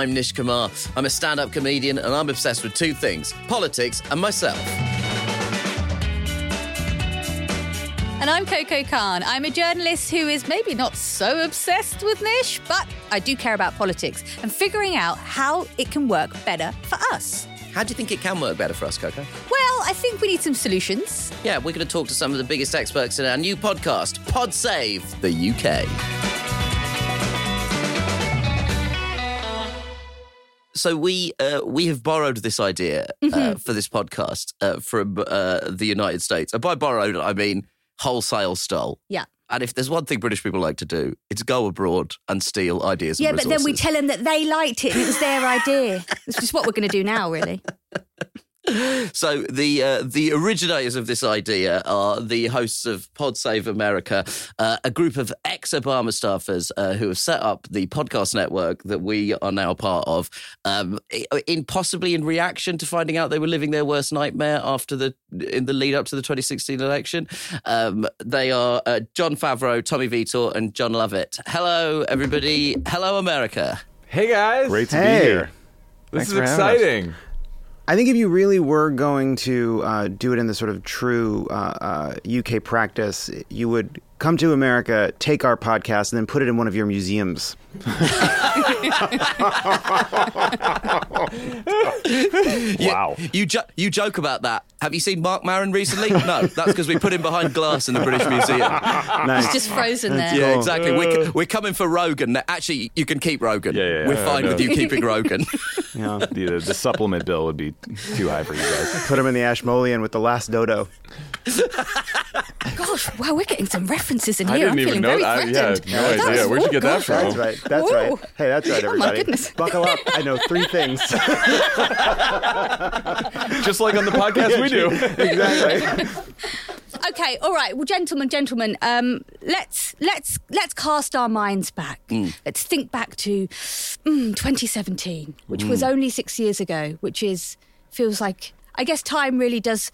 I'm Nish Kumar. I'm a stand up comedian and I'm obsessed with two things politics and myself. And I'm Coco Khan. I'm a journalist who is maybe not so obsessed with Nish, but I do care about politics and figuring out how it can work better for us. How do you think it can work better for us, Coco? Well, I think we need some solutions. Yeah, we're going to talk to some of the biggest experts in our new podcast, Pod Save the UK. So we uh, we have borrowed this idea uh, Mm-hmm. for this podcast uh, from uh, the United States, and by borrowed I mean wholesale stole. Yeah. And if there's one thing British people like to do, it's go abroad and steal ideas. Yeah, but then we tell them that they liked it and it was their idea. It's just what we're going to do now, really. So the uh, the originators of this idea are the hosts of Pod Save America, uh, a group of ex-Obama staffers uh, who have set up the podcast network that we are now part of. Um, in possibly in reaction to finding out they were living their worst nightmare after the in the lead up to the 2016 election. Um, they are uh, Jon Favreau, Tommy Vietor, and Jon Lovett. Hello, everybody. Hello, America. Hey guys, Great to Hey. be here. this Thanks is for us. exciting. I think if you really were going to uh, do it in the sort of true uh, uh, UK practice, you would come to America, take our podcast, and then put it in one of your museums. Wow. You jo- you joke about that. Have you seen Marc Maron recently? No, that's because we put him behind glass in the British Museum. Nice. It's just frozen there. Yeah, exactly. We're, we're coming for Rogan. Actually, you can keep Rogan. Yeah, yeah, yeah. We're fine with you keeping Rogan. Yeah. The, the supplement bill would be too high for you guys. Put him in the Ashmolean with the last dodo. Gosh, wow, we're getting some references in I here. didn't I'm even feeling know very that. Yeah, threatened. no idea. Where'd you get that from? That's right. That's Whoa. right. Hey, that's right, Oh, my everybody. goodness. Buckle up. I know three things. Just like on the podcast we do. exactly. Okay, all right. Well, gentlemen, gentlemen, um, let's let's let's cast our minds back. Let's think back to mm, 2017, which was only six years ago. Which is feels like I guess time really does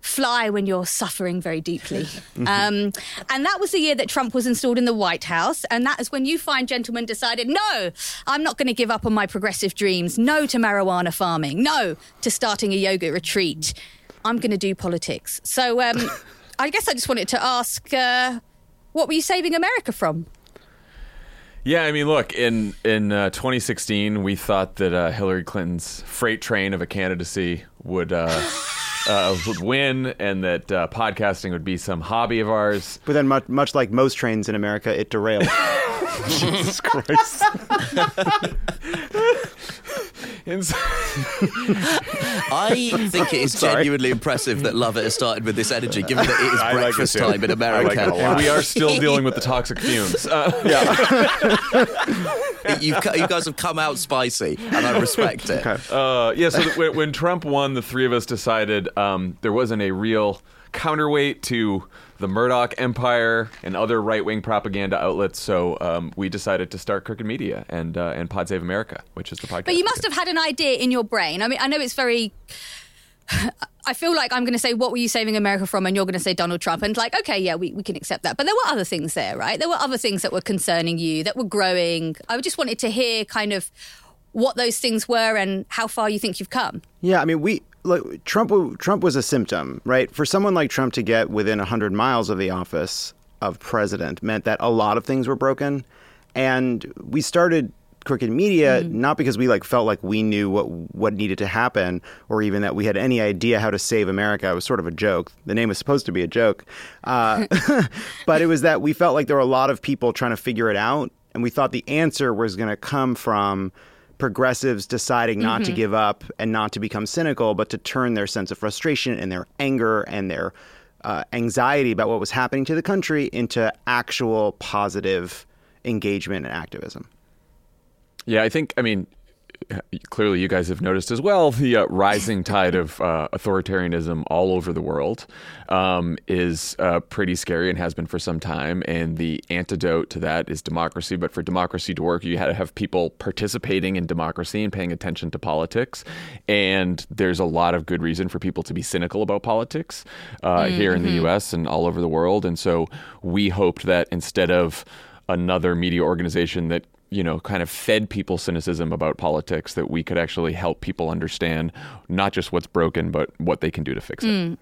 fly when you're suffering very deeply. um, and that was the year that Trump was installed in the White House, and that is when you fine gentlemen decided, no, I'm not going to give up on my progressive dreams. No to marijuana farming. No to starting a yoga retreat. I'm going to do politics. So um, I guess I just wanted to ask, uh, what were you saving America from? Yeah, I mean, look, in in uh, 2016, we thought that uh, Hillary Clinton's freight train of a candidacy would uh, would win, and that uh, podcasting would be some hobby of ours. But then, much, much like most trains in America, it derailed. Jesus Christ. And so- I think it is genuinely impressive that Lovett has started with this energy, given that it is I like it breakfast time in I like America. it a lot. and we are still dealing with the toxic fumes. Uh, You've, you guys have come out spicy, and I respect it. Uh, yeah, so th- when, when Trump won, the three of us decided um, there wasn't a real counterweight to the Murdoch empire and other right wing propaganda outlets. So um, we decided to start Crooked Media and uh, and Pod Save America, which is the podcast. But you must have had an idea in your brain. I mean, I know it's very. I feel like I'm going to say, what were you saving America from? And you're going to say Donald Trump. And like, okay, yeah, we, we can accept that. But there were other things there, right? There were other things that were concerning you, that were growing. I just wanted to hear kind of what those things were and how far you think you've come. Yeah, I mean, we like Trump. Trump was a symptom, right? For someone like Trump to get within hundred miles of the office of president meant that a lot of things were broken, and we started Crooked Media not because we like felt like we knew what what needed to happen, or even that we had any idea how to save America. It was sort of a joke. The name was supposed to be a joke, uh, but it was that we felt like there were a lot of people trying to figure it out, and we thought the answer was going to come from progressives deciding not to give up and not to become cynical, but to turn their sense of frustration and their anger and their uh, anxiety about what was happening to the country into actual positive engagement and activism. Yeah, I think, I mean, clearly you guys have noticed as well the uh, rising tide of uh, authoritarianism all over the world um, is uh, pretty scary and has been for some time. And the antidote to that is democracy. But for democracy to work, you had to have people participating in democracy and paying attention to politics. And there's a lot of good reason for people to be cynical about politics uh, here in the U.S. and all over the world. And so we hoped that instead of another media organization that you know, kind of fed people cynicism about politics, that we could actually help people understand not just what's broken, but what they can do to fix it.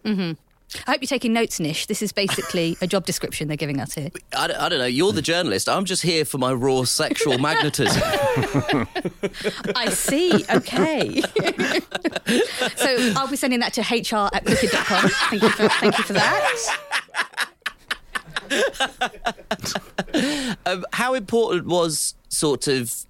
I hope you're taking notes, Nish. This is basically a job description they're giving us here. I, don't- I don't know. You're the journalist. I'm just here for my raw sexual magnetism. I see. Okay. so I'll be sending that to hr at crooked.com. Thank you for, thank you for that. um, how important was sort of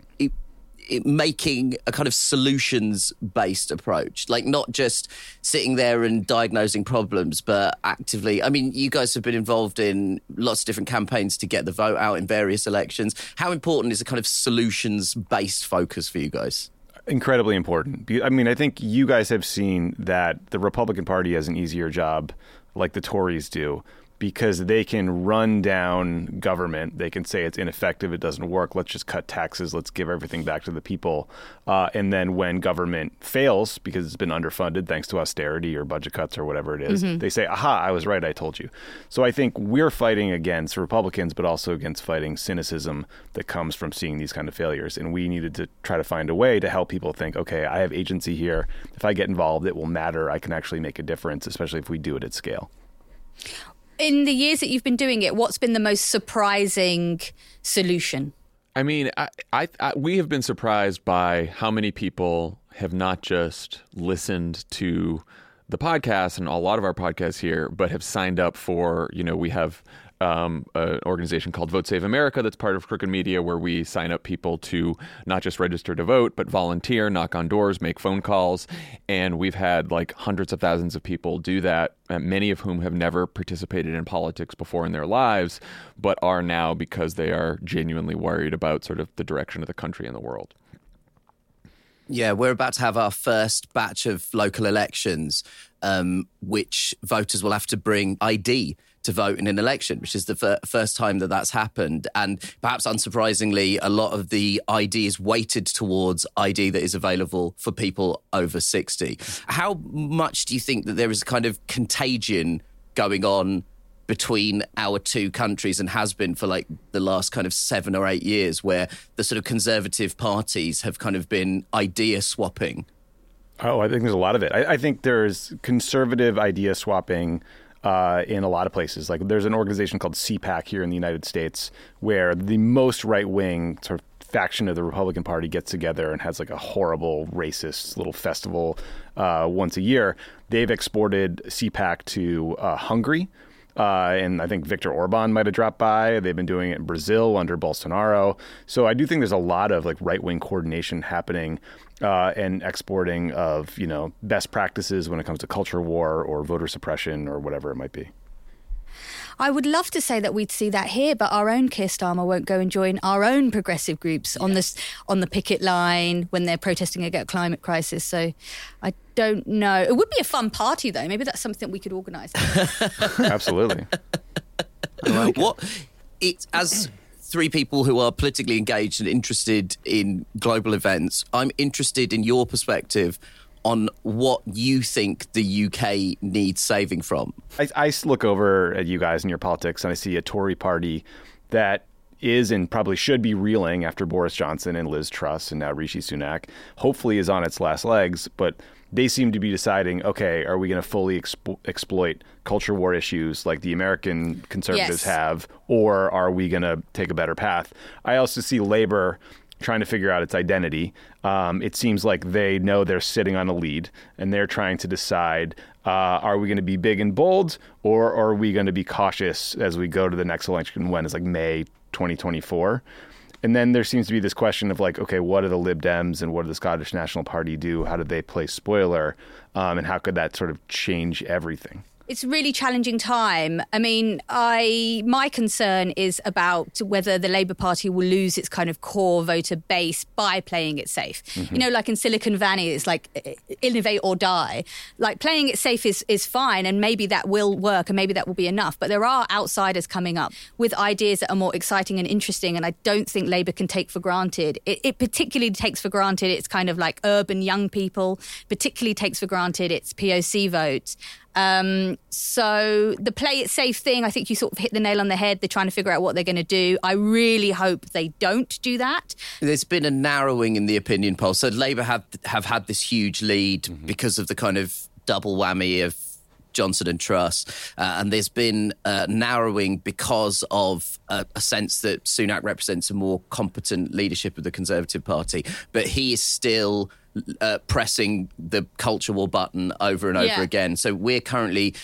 making a kind of solutions based approach. Like not just sitting there and diagnosing problems but actively i mean you guys have been involved in lots of different campaigns to get the vote out in various elections. How important is a kind of solutions based focus for you guys? Incredibly important. I mean, I think you guys have seen that the Republican Party has an easier job, like the Tories do, because they can run down government. They can say it's ineffective, it doesn't work. Let's just cut taxes. Let's give everything back to the people. Uh, and then when government fails because it's been underfunded thanks to austerity or budget cuts or whatever it is, they say, "Aha, I was right. I told you." So I think we're fighting against Republicans, but also against fighting cynicism that comes from seeing these kind of failures. And we needed to try to find a way to help people think, okay, I have agency here. If I get involved, it will matter. I can actually make a difference, especially if we do it at scale. In the years that you've been doing it, what's been the most surprising solution? I mean, I, I, I, we have been surprised by how many people have not just listened to the podcast and a lot of our podcasts here, but have signed up for, you know, we have um, an organization called Vote Save America that's part of Crooked Media, where we sign up people to not just register to vote, but volunteer, knock on doors, make phone calls. And we've had like hundreds of thousands of people do that, uh, many of whom have never participated in politics before in their lives, but are now because they are genuinely worried about sort of the direction of the country and the world. Yeah, we're about to have our first batch of local elections, um, which voters will have to bring ID to vote in an election, which is the fir- first time that that's happened. And perhaps unsurprisingly, a lot of the ID is weighted towards ID that is available for people over 60. How much do you think that there is a kind of contagion going on between our two countries and has been for like the last kind of seven or eight years, where the sort of conservative parties have kind of been idea swapping. Oh, I think there's a lot of it. I, I think there's conservative idea swapping uh, in a lot of places. Like there's an organization called CPAC here in the United States where the most right wing sort of faction of the Republican Party gets together and has like a horrible racist little festival uh, once a year. They've exported CPAC to uh, Hungary. Uh, and I think Viktor Orban might have dropped by. They've been doing it in Brazil under Bolsonaro. So I do think there's a lot of like right wing coordination happening uh, and exporting of you know best practices when it comes to culture war or voter suppression or whatever it might be. I would love to say that we'd see that here, but our own Keir Starmer won't go and join our own progressive groups on this on the picket line when they're protesting against climate crisis. So I don't know. It would be a fun party though. Maybe that's something we could organise. Absolutely. what it as three people who are politically engaged and interested in global events i'm interested in your perspective on what you think the uk needs saving from I, I look over at you guys and your politics, and I see a Tory party that is and probably should be reeling after Boris Johnson and Liz Truss and now Rishi Sunak. Hopefully, is on its last legs, but they seem to be deciding, okay, are we going to fully expo- exploit culture war issues like the American conservatives Yes. have, or are we going to take a better path? I also see Labor trying to figure out its identity. Um, it seems like they know they're sitting on a lead and they're trying to decide uh, are we going to be big and bold or are we going to be cautious as we go to the next election when it's like May 2024? And then there seems to be this question of like, okay, what do the Lib Dems and what do the Scottish National Party do? How did they play spoiler? Um, and how could that sort of change everything? It's a really challenging time. I mean, I my concern is about whether the Labour Party will lose its kind of core voter base by playing it safe. You know, like in Silicon Valley, it's like eh, innovate or die. Like playing it safe is is fine, and maybe that will work, and maybe that will be enough. But there are outsiders coming up with ideas that are more exciting and interesting, and I don't think Labour can take for granted. It, it particularly takes for granted it's kind of like urban young people. Particularly takes for granted its POC votes. Um, so the play it safe thing, I think you sort of hit the nail on the head. They're trying to figure out what they're going to do. I really hope they don't do that. There's been a narrowing in the opinion poll. So Labour have have had this huge lead because of the kind of double whammy of Johnson and Truss, uh, and there's been uh, narrowing because of a, a sense that Sunak represents a more competent leadership of the Conservative Party, but he is still. Uh, pressing the culture war button over and over Yeah. again. So we're currently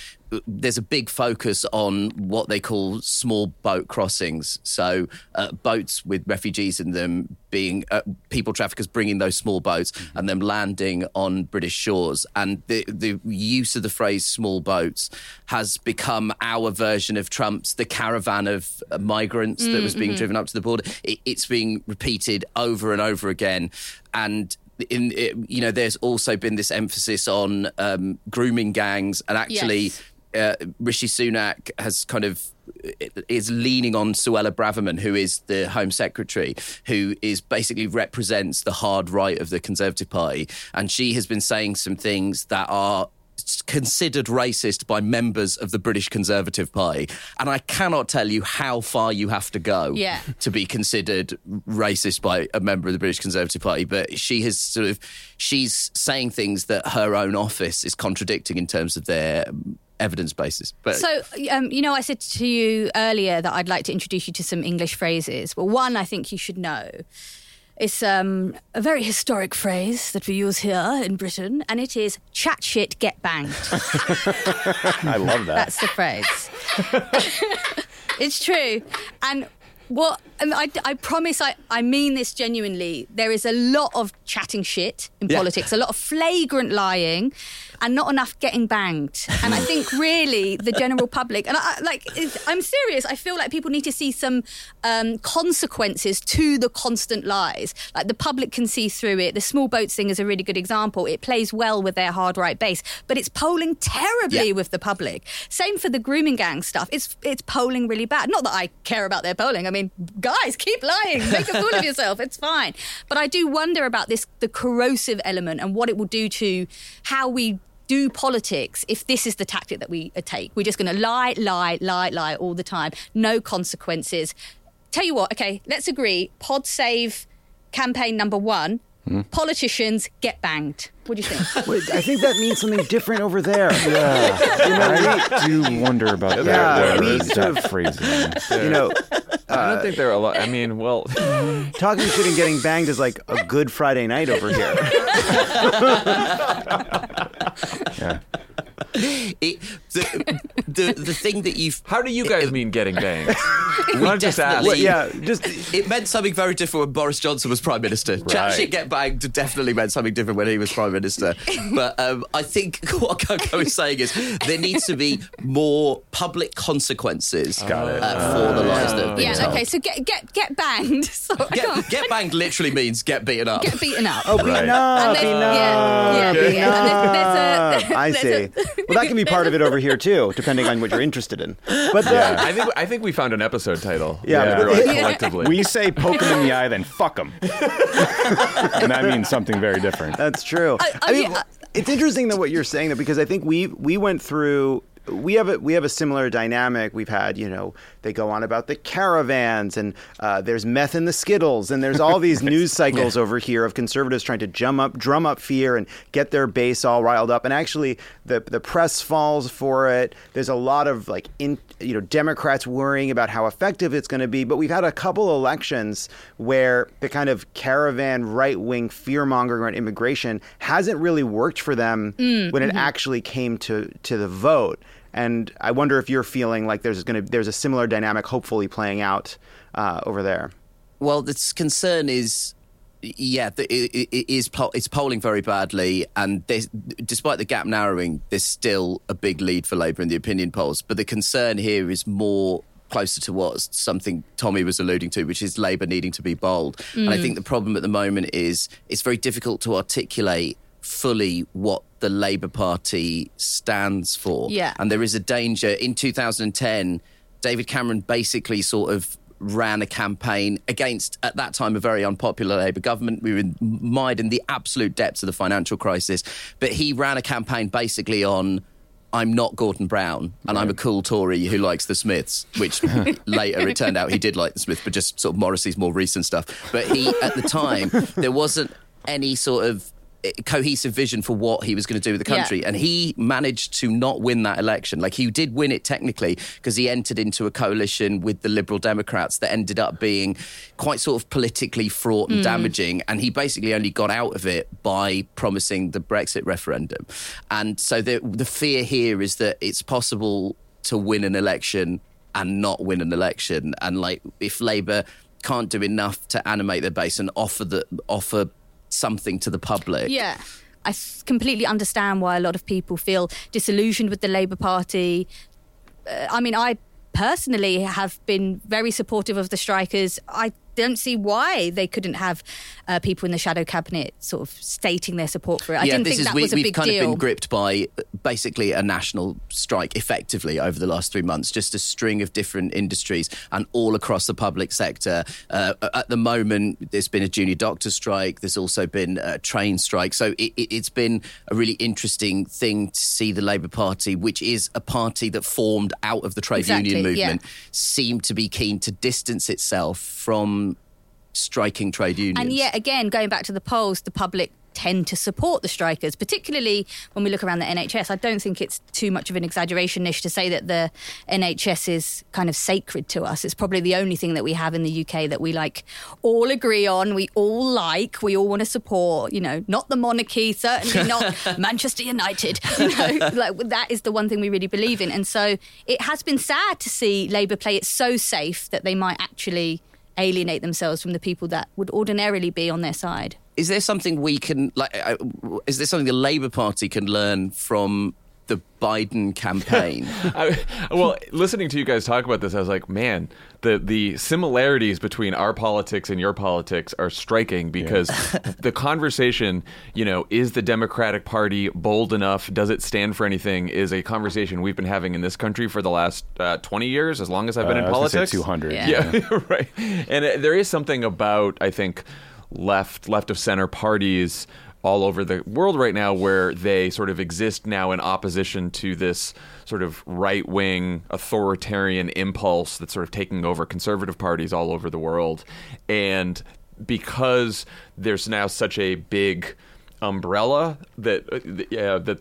there's a big focus on what they call small boat crossings. So uh, boats with refugees in them being uh, people traffickers bringing those small boats and them landing on British shores. And the the use of the phrase small boats has become our version of Trump's the caravan of uh, migrants that was being driven up to the border. It, it's being repeated over and over again, and in you know there's also been this emphasis on um, grooming gangs and actually Yes. Uh, Rishi Sunak has kind of is leaning on Suella Braverman, who is the Home Secretary, who is basically represents the hard right of the Conservative Party, and she has been saying some things that are considered racist by members of the British Conservative Party, and I cannot tell you how far you have to go Yeah. to be considered racist by a member of the British Conservative Party. But she has sort of she's saying things that her own office is contradicting in terms of their evidence basis. But So, um, you know, I said to you earlier that I'd like to introduce you to some English phrases. Well, one I think you should know. It's um, a very historic phrase that we use here in Britain, and it is chat shit, get banged. I love that. That's the phrase. it's true. And what I, I, I promise I, I mean this genuinely. There is a lot of chatting shit in Yeah. politics, a lot of flagrant lying, and not enough getting banged. And I think really the general public, and I, like I'm serious. I feel like people need to see some um, consequences to the constant lies. Like the public can see through it. The small boats thing is a really good example. It plays well with their hard right base, but it's polling terribly Yeah. with the public. Same for the grooming gang stuff. It's it's polling really bad. Not that I care about their polling. I mean, guys, keep lying. Make a fool of yourself. It's fine. But I do wonder about this the corrosive element and what it will do to how we do politics if this is the tactic that we uh, take. We're just going to lie, lie, lie, lie all the time. No consequences. Tell you what, okay, let's agree. Pod save campaign number one. Politicians get banged. What do you think? Wait, I think that means something different over there. Yeah, you know, I do wonder about that. Yeah, where we is sort that of- phrasing? You know, I don't uh, think there are a lot. I mean, well, talking shit and getting banged is like a good Friday night over here. Yeah. it, the, the the thing that you've how do you guys mean getting banged? Not just ask. definitely- Well, yeah, just it meant something very different when Boris Johnson was Prime Minister. Chat Right. shit, get banged definitely meant something different when he was Prime Minister. but um, I think what Coco is saying is there needs to be more public consequences Got. Uh, for the lies that have been yeah, told. okay, so get get get banged. So Get, get banged literally means get beaten up. get beaten up. oh, beaten Right. up, And beaten there's- up, yeah, yeah, beaten yeah. And there's- there's a- up. I there's see. a- well, that can be part of it over here too, depending on what you're interested in. But uh, the, I think I think we found an episode title. Yeah, everyone but- collectively. We say poke him in the eye, then fuck him. and that means something very different. That's true. Uh, I- I, I mean, mean, uh, it's interesting that what you're saying though, because I think we we went through. We have a we have a similar dynamic. We've had you know they go on about the caravans and uh, there's meth in the skittles and there's all these news cycles over here of conservatives trying to drum up drum up fear and get their base all riled up and actually the the press falls for it. There's a lot of like in you know Democrats worrying about how effective it's going to be, but we've had a couple elections where the kind of caravan right wing fear mongering on immigration hasn't really worked for them when it actually came to to the vote. And I wonder if you're feeling like there's going to there's a similar dynamic, hopefully playing out uh, over there. Well, the concern is, yeah, the- it, it, it is po- it's polling very badly, and there's, despite the gap narrowing, there's still a big lead for Labour in the opinion polls. But the concern here is more closer to what something Tommy was alluding to, which is Labour needing to be bold. And I think the problem at the moment is it's very difficult to articulate fully what the Labour Party stands for. Yeah. And there is a danger. In 2010, David Cameron basically sort of ran a campaign against, at that time, a very unpopular Labour government. We were mired in the absolute depths of the financial crisis. But he ran a campaign basically on I'm not Gordon Brown, and I'm a cool Tory who likes the Smiths, which later it turned out he did like the Smiths, but just sort of Morrissey's more recent stuff. But he, at the time, there wasn't any sort of cohesive vision for what he was going to do with the country. Yeah. And he managed to not win that election. Like he did win it technically because he entered into a coalition with the Liberal Democrats that ended up being quite sort of politically fraught and mm. damaging. And he basically only got out of it by promising the Brexit referendum. And so the, the fear here is that it's possible to win an election and not win an election. And like if Labour can't do enough to animate their base and offer the offer something to the public. Yeah. I completely understand why a lot of people feel disillusioned with the Labour Party. Uh, I mean, I personally have been very supportive of the strikers. I don't see why they couldn't have uh, people in the shadow cabinet sort of stating their support for it. I yeah, didn't this think is that we, was a we've kind of been gripped by basically a national strike effectively over the last three months. Just a string of different industries and all across the public sector. Uh, at the moment, there's been a junior doctor strike. There's also been a train strike. So it, it, it's been a really interesting thing to see the Labour Party, which is a party that formed out of the trade Exactly, union yeah. movement, seem to be keen to distance itself from striking trade unions. And yet again, going back to the polls, the public tend to support the strikers, particularly when we look around the NHS. I don't think it's too much of an exaggeration, Nish, to say that the NHS is kind of sacred to us. It's probably the only thing that we have in the UK that we like all agree on, we all like, we all want to support, you know, not the monarchy, certainly not Manchester United. You know, like that is the one thing we really believe in. And so it has been sad to see Labour play it so safe that they might actually alienate themselves from the people that would ordinarily be on their side. is there something we can like uh, is there something the labour party can learn from the biden campaign I, well, listening to you guys talk about this, I was like, man, the the similarities between our politics and your politics are striking because the conversation, you know, is the Democratic Party bold enough? Does it stand for anything? Is a conversation we've been having in this country for the last uh, twenty years, as long as I've been Uh, in I was politics. 200. Yeah. Yeah, right. And uh, there is something about I think left left of center parties all over the world right now where they sort of exist now in opposition to this sort of right wing authoritarian impulse that's sort of taking over conservative parties all over the world. And because there's now such a big umbrella that uh, that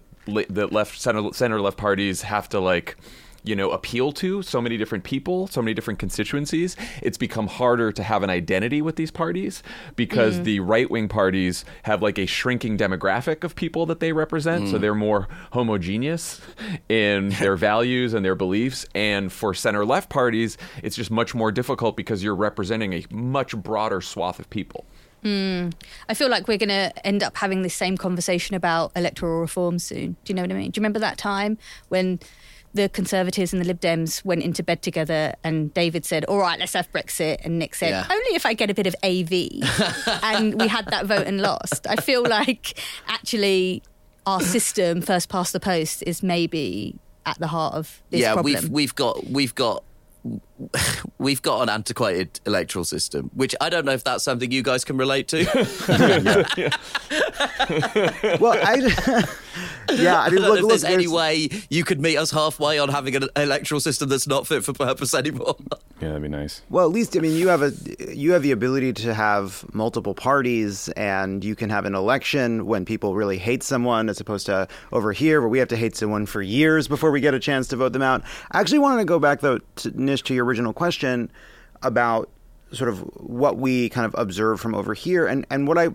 that left center center left parties have to like you know appeal to so many different people so many different constituencies it's become harder to have an identity with these parties because mm. the right-wing parties have like a shrinking demographic of people that they represent so mm. they're more homogeneous in their values and their beliefs and for center left parties it's just much more difficult because you're representing a much broader swath of people hmm. I feel like we're going to end up having this same conversation about electoral reform soon. Do you know what I mean? Do you remember that time when the Conservatives and the Lib Dems went into bed together and David said, All right, let's have Brexit? And Nick said, Yeah. Only if I get a bit of AV. and we had that vote and lost. I feel like actually our system, first past the post, is maybe at the heart of this yeah problem. we've we've got we've got we've got an antiquated electoral system which i don't know if that's something you guys can relate to Well, I, yeah, I I mean, don't know look, if look, there's any way you could meet us halfway on having an electoral system that's not fit for purpose anymore. Yeah, that'd be nice. Well, at least I mean you have a you have the ability to have multiple parties, and you can have an election when people really hate someone, as opposed to over here where we have to hate someone for years before we get a chance to vote them out. I actually wanted to go back though, to, Nish, to your original question about sort of what we kind of observe from over here, and and what I.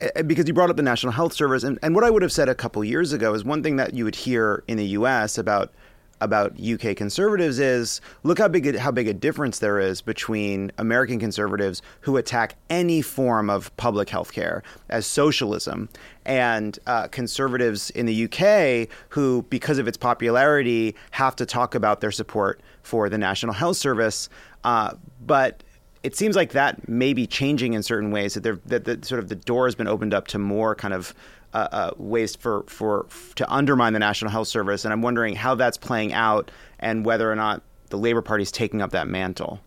eh, Because you brought up the National Health Service, and, and what I would have said a couple years ago is one thing that you would hear in the U.S. about about UK conservatives is look how big a, how big a difference there is between American conservatives who attack any form of public health care as socialism and uh, conservatives in the UK who, because of its popularity, have to talk about their support for the National Health Service. Uh, but it seems like that may be changing in certain ways that, there, that the, sort of the door has been opened up to more kind of uh, uh, ways for, for to undermine the National Health Service, and I'm wondering how that's playing out and whether or not the Labor Party is taking up that mantle.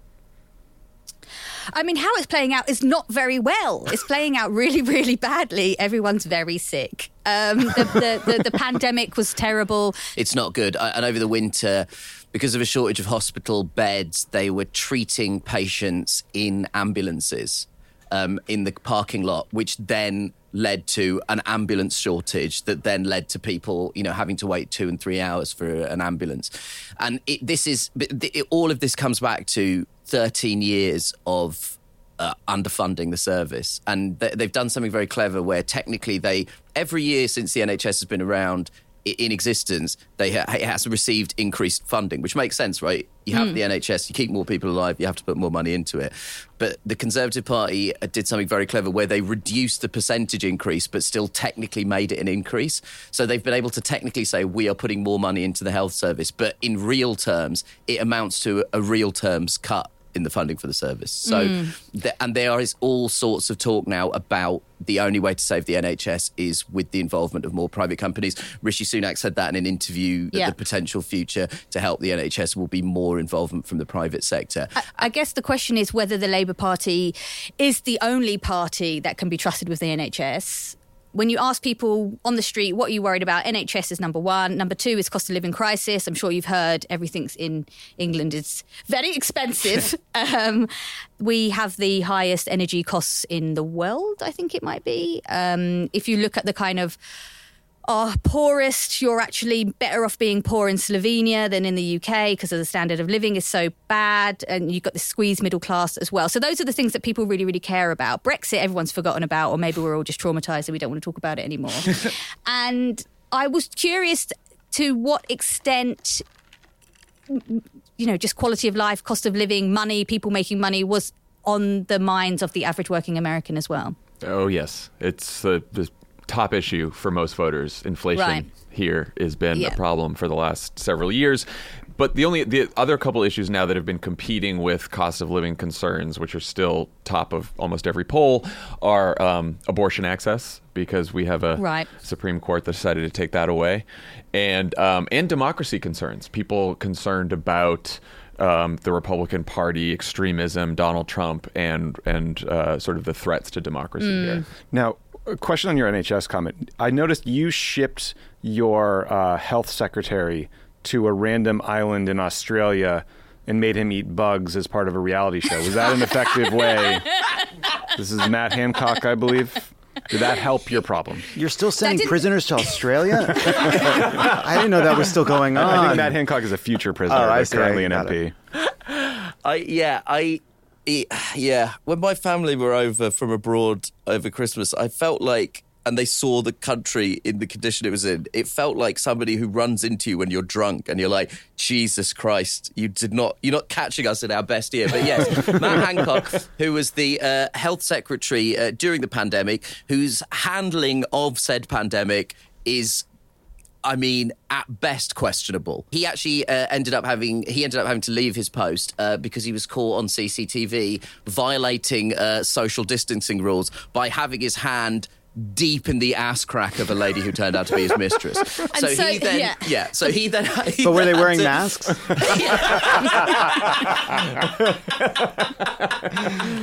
I mean, how it's playing out is not very well. It's playing out really, really badly. Everyone's very sick. Um, the, the, the, the pandemic was terrible. It's not good. I- And over the winter, because of a shortage of hospital beds, they were treating patients in ambulances um, in the parking lot, which then led to an ambulance shortage that then led to people, you know, having to wait two and three hours for an ambulance. And it, this is it, all of this comes back to 13 years of uh, underfunding the service. And th- they've done something very clever where technically they, every year since the NHS has been around in existence, they ha- has received increased funding, which makes sense, right? You have the NHS, you keep more people alive, you have to put more money into it. But the Conservative Party uh, did something very clever where they reduced the percentage increase, but still technically made it an increase. So they've been able to technically say we are putting more money into the health service, but in real terms, it amounts to a real terms cut in the funding for the service. So, mm. th- and there is all sorts of talk now about the only way to save the NHS is with the involvement of more private companies. Rishi Sunak said that in an interview that Yeah. the potential future to help the NHS will be more involvement from the private sector. I guess the question is whether the Labour Party is the only party that can be trusted with the NHS. When you ask people on the street, what are you worried about? NHS is number one. Number two is cost of living crisis. I'm sure you've heard everything's in England is very expensive. um, we have the highest energy costs in the world, I think it might be. Um, if you look at the kind of are poorest, you're actually better off being poor in Slovenia than in the UK because the standard of living is so bad, and you've got the squeezed middle class as well. So those are the things that people really, really care about. Brexit, everyone's forgotten about, or maybe we're all just traumatized and we don't want to talk about it anymore. and I was curious to what extent you know, just quality of life, cost of living, money, people making money was on the minds of the average working American as well. Oh yes, it's uh, the, the top issue for most voters. Inflation Right. here has been Yeah. a problem for the last several years. But the only the other couple issues now that have been competing with cost of living concerns, which are still top of almost every poll, are um, abortion access because we have a Right. Supreme Court that decided to take that away, and um, and democracy concerns. People concerned about um, the Republican Party extremism, Donald Trump, and and uh, sort of the threats to democracy here. Now, a question on your NHS comment. I noticed you shipped your uh, health secretary to a random island in Australia and made him eat bugs as part of a reality show. Was that an effective way? This is Matt Hancock, I believe. Did that help your problem? You're still sending prisoners to Australia? I didn't know that was still going on. I think Matt Hancock is a future prisoner, Oh, I but see. currently an Got MP. it. I yeah I it, yeah when my family were over from abroad over Christmas, I felt like. And they saw the country in the condition it was in. It felt like somebody who runs into you when you're drunk, and you're like, "Jesus Christ, you did not, you're not catching us in our best year." But yes, Matt Hancock, who was the uh, health secretary uh, during the pandemic, whose handling of said pandemic is I mean, at best questionable. He actually uh, ended up having he ended up having to leave his post uh, because he was caught on CCTV violating uh, social distancing rules by having his hand deep in the ass crack of a lady who turned out to be his mistress. so, so- he then yeah. so he then he But were they then had wearing to- masks?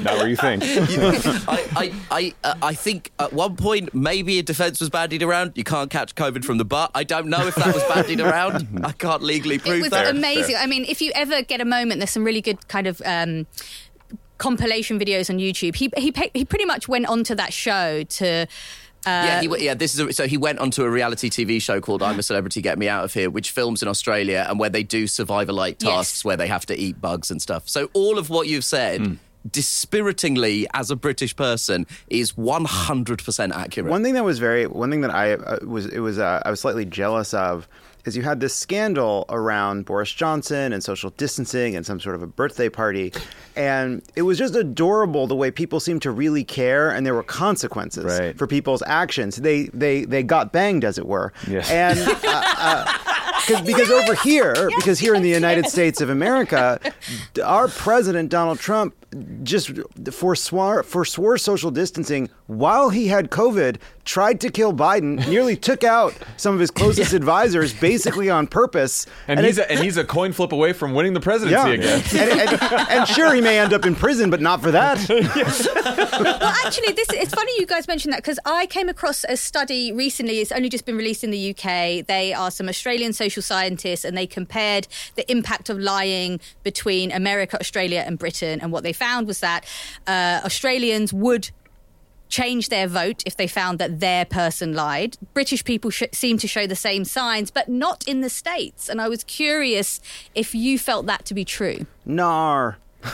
Not what you think. I, I, I, uh, I think at one point maybe a defence was bandied around. You can't catch COVID from the butt. I don't know if that was bandied around. I can't legally prove that. it was that. amazing. I mean, if you ever get a moment, there's some really good kind of um, compilation videos on YouTube. He he he pretty much went onto that show to. Uh, yeah, he, yeah. This is a, so he went onto a reality TV show called "I'm a Celebrity, Get Me Out of Here," which films in Australia and where they do survivor-like tasks Yes. where they have to eat bugs and stuff. So all of what you've said, dispiritingly as a British person, is 100 percent accurate. One thing that was very one thing that I uh, was it was uh, I was slightly jealous of is you had this scandal around Boris Johnson and social distancing and some sort of a birthday party, and it was just adorable the way people seemed to really care and there were consequences Right. for people's actions. They they they got banged as it were, Yes. and. Uh, uh, 'cause- because over here, because here in the United States of America, our president Donald Trump just forswore forswore social distancing while he had COVID, tried to kill Biden, nearly took out some of his closest advisors, basically on purpose. And, he's it- a, and he's a coin flip away from winning the presidency yeah, again. and, and, and sure, he may end up in prison, but not for that. well, actually, this it's funny you guys mentioned that because I came across a study recently. It's only just been released in the UK. They are some Australian social scientists, and they compared the impact of lying between America, Australia, and Britain. And what they found was that uh, Australians would change their vote if they found that their person lied. British people sh- seem to show the same signs, but not in the States. And I was curious if you felt that to be true. Nar.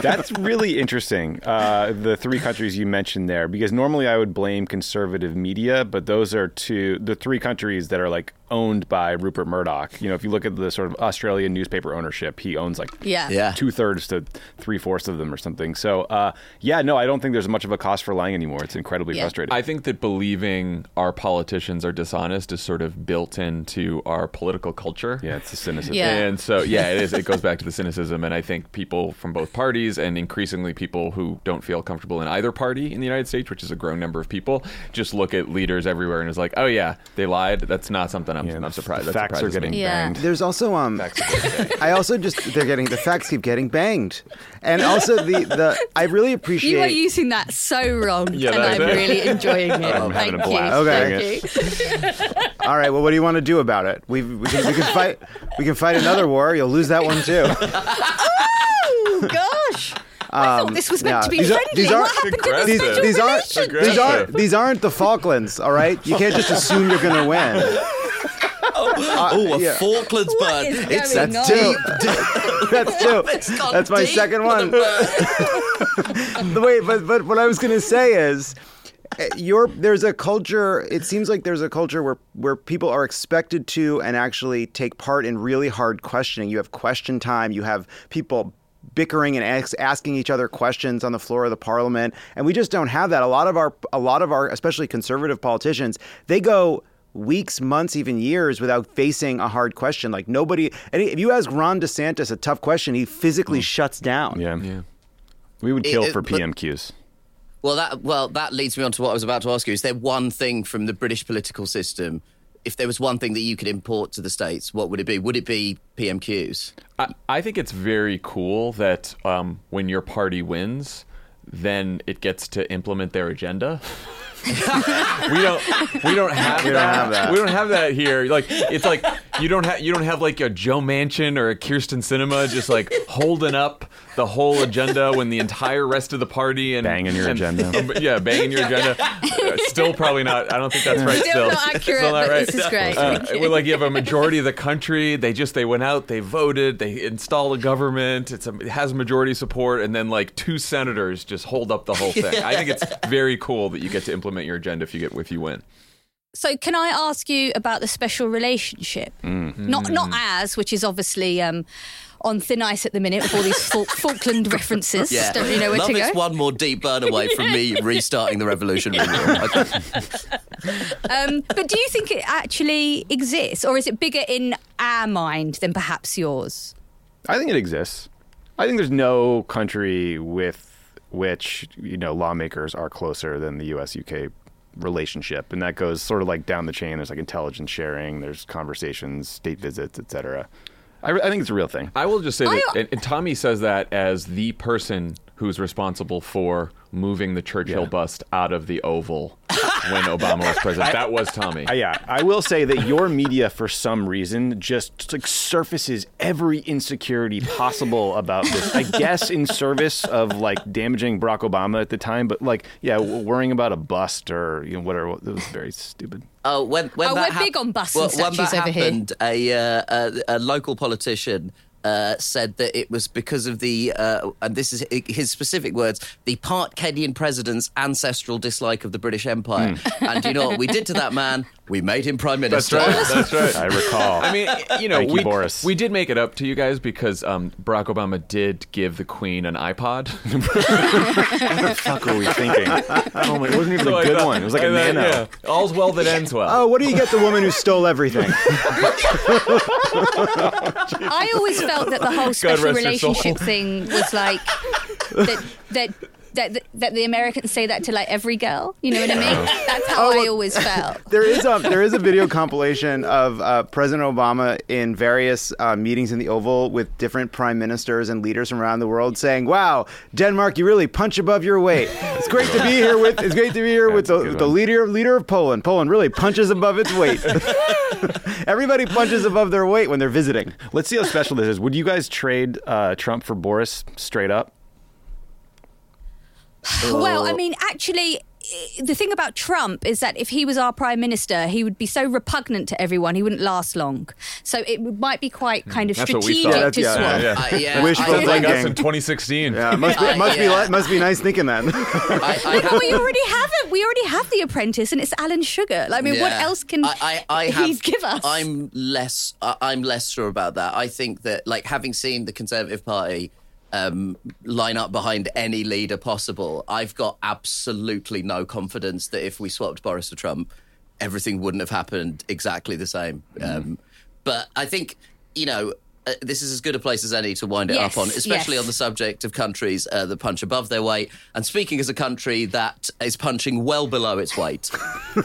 That's really interesting. Uh, the three countries you mentioned there, because normally I would blame conservative media, but those are two the three countries that are like owned by Rupert Murdoch. You know, if you look at the sort of Australian newspaper ownership, he owns like Yeah. Yeah. two thirds to three fourths of them or something. So, uh, yeah, no, I don't think there's much of a cost for lying anymore. It's incredibly Yeah. frustrating. I think that believing our politicians are dishonest is sort of built into our political culture. yeah, it's a cynicism. Yeah. And so, yeah, it is. It goes back to the cynicism. And I think people from both parties and increasingly people who don't feel comfortable in either party in the United States, which is a growing number of people, just look at leaders everywhere and is like, oh, yeah, they lied. That's not something I'm, Yeah, I'm surprised. That Facts are getting me. Yeah. banged. There's also um. Facts are getting banged. I also just they're getting the facts keep getting banged, and also the the I really appreciate. You are using that so wrong, Yeah, and I'm it. really enjoying it. I'm having Thank a you. blast Okay. Thank you. All right. Well, what do you want to do about it? We we can, we can fight. We can fight another war. You'll lose that one too. Oh gosh. I thought this was meant yeah. to be These are- friendly. these are- what happened to Aggressive. this These, these aren't these aren't these aren't the Falklands. All right. You can't just assume you're going to win. Oh, a yeah. Falklands What bird. is It's going a on? deep, That's two. That's my deep second one. the way, but but what I was going to say is, uh, your there's a culture. It seems like there's a culture where where people are expected to and actually take part in really hard questioning. You have question time. You have people bickering and ask, asking each other questions on the floor of the parliament, and we just don't have that. A lot of our a lot of our especially conservative politicians they go weeks, months, even years without facing a hard question. Like nobody, and if you ask Ron DeSantis a tough question, he physically shuts down. Yeah. Yeah. We would kill It- for it- but- PMQs. Well, that well that leads me on to what I was about to ask you. Is there one thing from the British political system? If there was one thing that you could import to the states, what would it be? Would it be PMQs? I, I think it's very cool that um, when your party wins, then it gets to implement their agenda. we don't we don't have We don't have that. We don't have that here. Like it's like you don't have you don't have like a Joe Manchin or a Kyrsten Sinema just like holding up the whole agenda when the entire rest of the party and Banging your and- agenda. yeah, banging your agenda. Uh, still probably not. I don't think that's right. Still Still, not accurate, Still not right. this is great. Uh, Thank you. well, like you have a majority of the country. They just they went out, they voted, they installed a government. It's a, it has majority support, and then like two senators just hold up the whole thing. I think it's very cool that you get to implement your agenda if you get if you win. So, can I ask you about the special relationship? Mm-hmm. Not not as, which is obviously um, on thin ice at the minute with all these Fal- Falkland references. Yeah, Don't really know where Love to go. it's one more deep burn away from me restarting the revolution. Okay. Um, but do you think it actually exists, or is it bigger in our mind than perhaps yours? I think it exists. I think there's no country with which you know lawmakers are closer than the U.S. UK relationship, and that goes sort of like down the chain. There's like intelligence sharing, there's conversations, state visits, etc. I, re- I think it's a real thing. I will just say that, I- and, and Tommy says that as the person who's responsible for moving the Churchill Yeah. bust out of the Oval when Obama was president. that was Tommy. Yeah, I will say that your media, for some reason, just like surfaces every insecurity possible about this. I guess in service of like damaging Barack Obama at the time, but like, yeah, w- worrying about a bust or you know whatever. It was very stupid. Oh, when, when Oh, that we're big on busts and when that statues over here. happened, a, uh, a, a local politician uh, said that it was because of the, uh, and this is his specific words, the part Kenyan president's ancestral dislike of the British Empire. And you know what we did to that man? We made him prime That's minister. right. That's right. I recall. I mean, you know, Thank you, we, Boris. we did make it up to you guys because um, Barack Obama did give the Queen an iPod. what the fuck were we thinking? Oh my, it wasn't even So a I good thought- one. It was like I a thought, nano. yeah, all's well that ends well. Oh, what do you get the woman who stole everything? I always felt that the whole special rest your soul. relationship thing was like that that that that the Americans say that to like every girl. You know what I mean? That's how I always felt. There is a there is a video compilation of uh, President Obama in various uh, meetings in the Oval with different prime ministers and leaders from around the world saying, "Wow, Denmark, you really punch above your weight. It's great to be here with it's great to be here with That's a the, good the leader leader of Poland. Poland really punches above its weight. Everybody punches above their weight when they're visiting. Let's see how special this is. Would you guys trade uh, Trump for Boris straight up? Well, I mean, actually, the thing about Trump is that if he was our prime minister, he would be so repugnant to everyone, he wouldn't last long. So it might be quite kind of That's what we strategic thought. to Yeah, swap. yeah, I, yeah, Wishful I, Like us thinking. in 2016. Yeah, must be Uh, must be yeah. li- must be nice thinking that. I, I But we already have it. We already have the Apprentice, and it's Alan Sugar. Like, I mean, what else can I, I, I he have, give us? I'm less. I- I'm less sure about that. I think that, like, having seen the Conservative Party um, line up behind any leader possible, I've got absolutely no confidence that if we swapped Boris for Trump, everything wouldn't have happened exactly the same. Mm. Um, but I think you know. Uh, this is as good a place as any to wind it Yes, up on, especially yes. on the subject of countries uh, that punch above their weight. And speaking as a country that is punching well below its weight,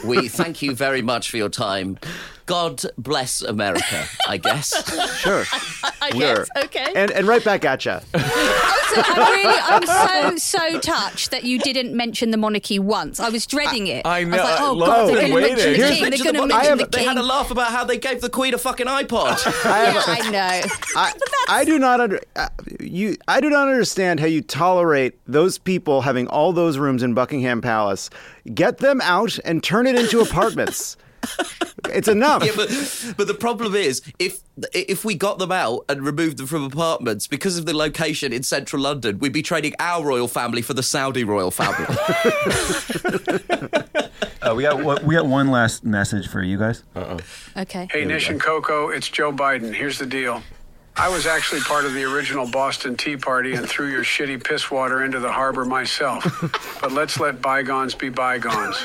we thank you very much for your time. God bless America, I guess. sure. I Sure. guess. Okay. And and right back at you. Also, I'm really, I'm so so touched that you didn't mention the monarchy once. I was dreading it. I know, was like, oh god, they're going to mention the king. They're going to mention the they king. had a laugh about how they gave the Queen a fucking iPod. yeah, I know. I, I do not under uh, you. I do not understand how you tolerate those people having all those rooms in Buckingham Palace. Get them out and turn it into apartments. It's enough. Yeah, but but the problem is if if we got them out and removed them from apartments because of the location in central London, we'd be trading our royal family for the Saudi royal family. Uh, we got we got one last message for you guys. Okay. Hey, Nish and Coco, it's Joe Biden. Here's the deal. I was actually part of the original Boston Tea Party and threw your shitty piss water into the harbor myself. But let's let bygones be bygones.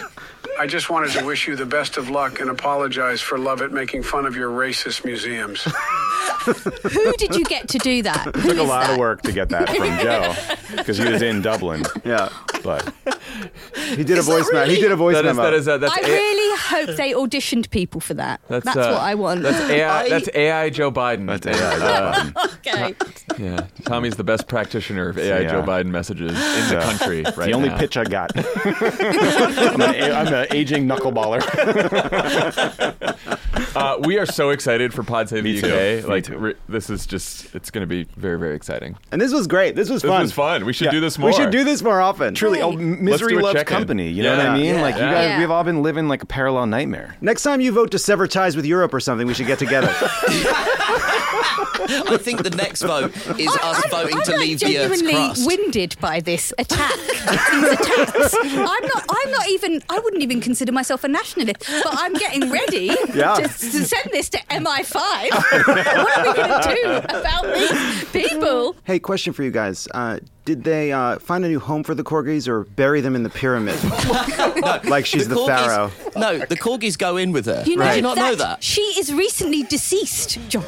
I just wanted to wish you the best of luck and apologize for Lovett making fun of your racist museums. Who did you get to do that? Who Took a lot that? of work to get that from Joe because he was in Dublin. Yeah, But he did a voice memo. He did a voice That is memo. that is uh, that's I A- really hope they auditioned people for that. That's, uh, what I want. That's AI. I- that's AI Joe Biden. that's AI. Joe Biden. okay. Yeah, Tommy's the best practitioner of AI Yeah. Joe Biden messages in the country right the only now. pitch I got. I'm, a, I'm aging knuckleballer. Uh, we are so excited for Pod Save Me the too. UK. Me Like too. re- this is just it's going to be very very exciting. and this was great. This was This fun. was fun. We should Yeah. do this more. We should do this more often. Truly, oh, misery loves check-in. company. You know what I mean? Yeah. Like you guys, Yeah. we've all been living like a parallel nightmare. Next time you vote to sever ties with Europe or something, we should get together. I think the next vote is us I'm, voting I'm to like leave the Earth's genuinely crust. winded by this attack. These attacks. I'm not. I'm not even. I wouldn't even consider myself a nationalist, but I'm getting ready Yeah. to, to send this to MI5. what are we going to do about these people? hey, question for you guys. Uh, did they uh, find a new home for the corgis or bury them in the pyramid? like she's the, corgis- pharaoh. No, the corgis go in with her. You know Did you not know that? she is recently deceased, Jon.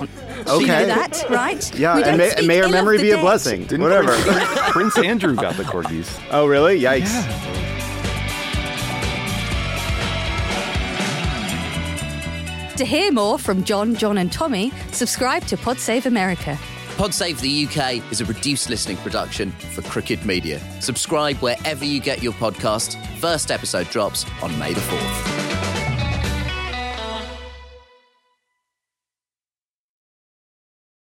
Okay. You know that, right? Yeah, and may, speak may her memory the be a blessing. Didn't Whatever. Prince, Prince Andrew got the corgis. oh, really? Yikes. To hear more from Jon, Jon, and Tommy, subscribe to Pod Save America. Pod Save the UK is a reduced listening production for Crooked Media. Subscribe wherever you get your podcast. First episode drops on May the 4th.